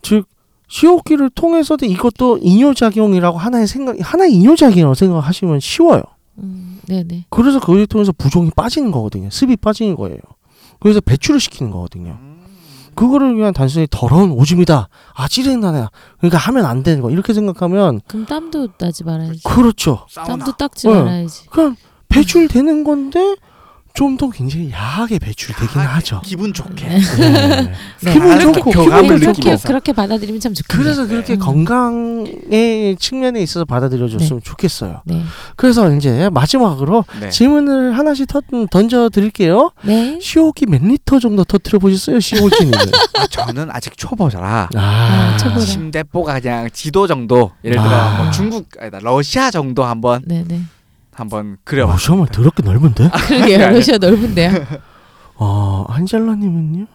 즉 시호기를 통해서도 이것도 이뇨작용이라고 하나의 생각 하나의 이뇨작용이라고 생각하시면 쉬워요. 음, 네네. 그래서 그걸 통해서 부종이 빠지는 거거든요. 습이 빠지는 거예요. 그래서 배출을 시키는 거거든요. 그거를 그냥 단순히 더러운 오줌이다. 아 찌르나네. 그러니까 하면 안 되는 거. 이렇게 생각하면 그럼 땀도 나지 말아야지. 그렇죠. 땀도 닦지 어. 말아야지. 그냥 배출되는 건데 좀 더 굉장히 야하게 배출되긴 야하게. 하죠. 기분 좋게. 네. 네. 기분 그렇게 좋고 교감을 기분. 느끼면서. 그렇게 받아들이면 참 좋겠네요. 그래서 그렇게 음. 건강의 측면에 있어서 받아들여줬으면 좋겠어요. 네. 그래서 이제 마지막으로 네. 질문을 하나씩 터, 던져 드릴게요. 네. 시오기 몇 리터 정도 터트려 보셨어요, 시오기는? 아, 저는 아직 초보자라 아, 초보라. 침대뽀가 그냥 지도 정도 예를 들어 아. 뭐 중국 아니다 러시아 정도 한번 네네. 한번 어, 그려봤. 시험을 더럽게 넓은데? 그러게요. 아니, 아니. 러시아 넓은데요. 어, 한젤라님은요?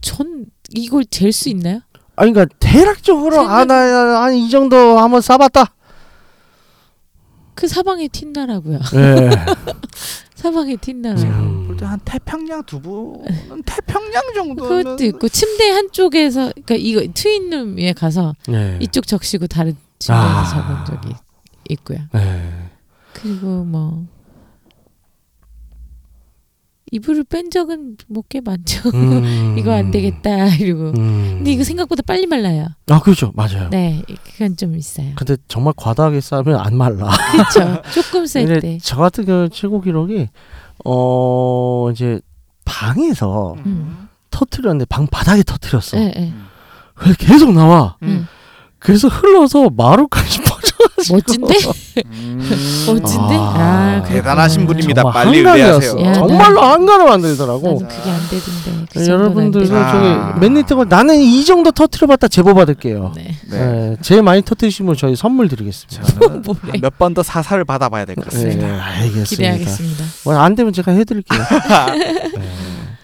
전 이걸 잴 수 있나요? 아니, 그러니까 대략적으로 생각- 아, 나, 한이 정도 한번 싸봤다. 그 사방에 튄나라고요. 예. 사방에 튄나라. 음. 볼 때 한 태평양 두부는 태평양 정도는 그것도 있고 침대 한쪽에서 그러니까 이거 트윈룸 위에 가서 네. 이쪽 적시고 다른 침대에서 아. 자본 적이 있고요. 네. 그리고 뭐 이불을 뺀 적은 뭐 꽤 많죠. 음. 이거 안 되겠다 이러고. 음. 근데 이거 생각보다 빨리 말라요. 아, 그렇죠. 맞아요. 네, 그건 좀 있어요. 근데 정말 과다하게 싸면 안 말라. 그렇죠. 조금 셀 근데 때. 저 같은 경우 최고 기록이 어 이제 방에서 음. 터트렸는데 방 바닥에 터트렸어. 네, 네. 계속 나와. 음. 그래서 흘러서 마루까지. 멋진데? 음. 멋진데? 아, 아. 대단하신 분입니다. 정말 빨리. 의뢰하세요. 야, 정말로 한간을 만들더라고. 나는 그게 안 되던데. 그 네, 정도는 안 저기 아. 맨니트가 나는 이 정도 터트려 봤다 제보 받을게요. 네. 네. 네, 제일 많이 터트리시면 저희 선물 드리겠습니다. 저는 뭐래. 몇 번 더 사사를 받아봐야 될것 네, 같습니다. 알겠습니다. 기대하겠습니다. 뭐, 안 되면 제가 해드릴게요. 네.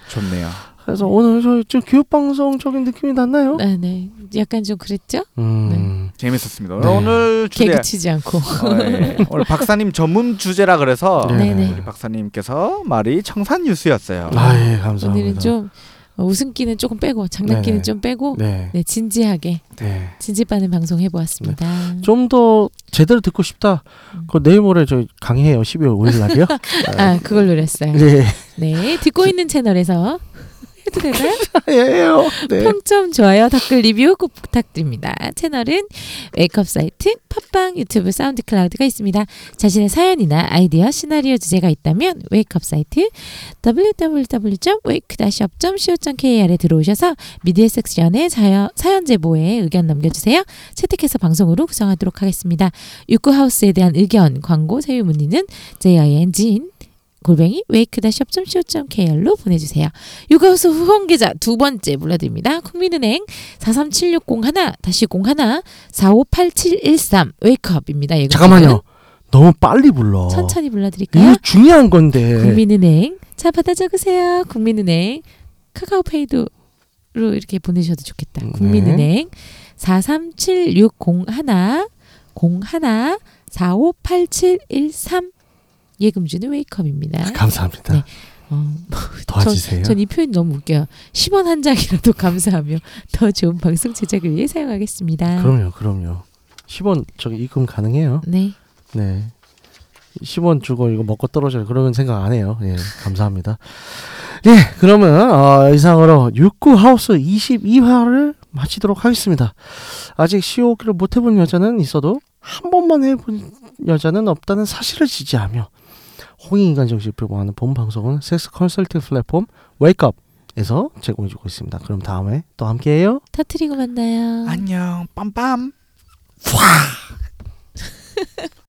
좋네요. 그래서 오늘 저좀 교육 방송적인 느낌이 났나요? 네, 네. 약간 좀 그랬죠? 음. 재밌었습니다. 네. 오늘 주제 개그 치지 않고. 어, 예. 오늘 박사님 전문 주제라 그래서 네. 네네. 우리 박사님께서 말이 청산 뉴스였어요. 아, 예, 감사합니다. 오늘은 좀 어, 웃음기는 조금 빼고 장난기는 네네. 좀 빼고 네. 네. 진지하게 네. 진지빠는 방송 해 보았습니다. 좀 더 제대로 듣고 싶다. 음. 그 내일 모레 저 강의해요. 12월 5일 날이요. 아 그걸 노렸어요. 네. 네 듣고 있는 채널에서 해도 되나요? 예요. 네. 평점 좋아요 댓글 리뷰 꼭 부탁드립니다. 채널은 웨이크업 사이트 팟빵 유튜브 사운드 클라우드가 있습니다. 자신의 사연이나 아이디어 시나리오 주제가 있다면 웨이크업 사이트 www.wake-up.co.kr에 들어오셔서 미디어 섹션에 사연, 사연 제보에 의견 남겨주세요. 채택해서 방송으로 구성하도록 하겠습니다. 육구하우스에 대한 의견, 광고, 세유 문의는 jing 골뱅이 wake-up.co.kr로 보내주세요. 육아우스 후원계좌 두 번째 불러드립니다. 국민은행 437601 다시 01 458713 웨이크업입니다. 예, 잠깐만요. 너무 빨리 불러. 천천히 불러드릴까요? 중요한 건데. 국민은행 자 받아 적으세요. 국민은행 카카오페이도 로 이렇게 보내셔도 좋겠다. 네. 국민은행 437601 01 458713 예금주는 웨이크업입니다. 감사합니다. 네. 어, 도와주세요. 전 이 표현 너무 웃겨요. 10원 한 장이라도 감사하며 더 좋은 방송 제작을 위해 사용하겠습니다. 그럼요, 그럼요. 10원 저기 입금 가능해요. 네. 네. 10원 주고 이거 먹고 떨어져요. 그런 생각 안 해요. 예, 감사합니다. 예, 그러면 어, 이상으로 69 하우스 22화를 마치도록 하겠습니다. 아직 시오기를 못 해본 여자는 있어도 한 번만 해본 여자는 없다는 사실을 지지하며 홍익인간정신표방하는 본 방송은 섹스 컨설팅 플랫폼 웨이크업에서 제공해주고 있습니다. 그럼 다음에 또 함께해요. 터트리고 만나요. 안녕 빰빰. 와.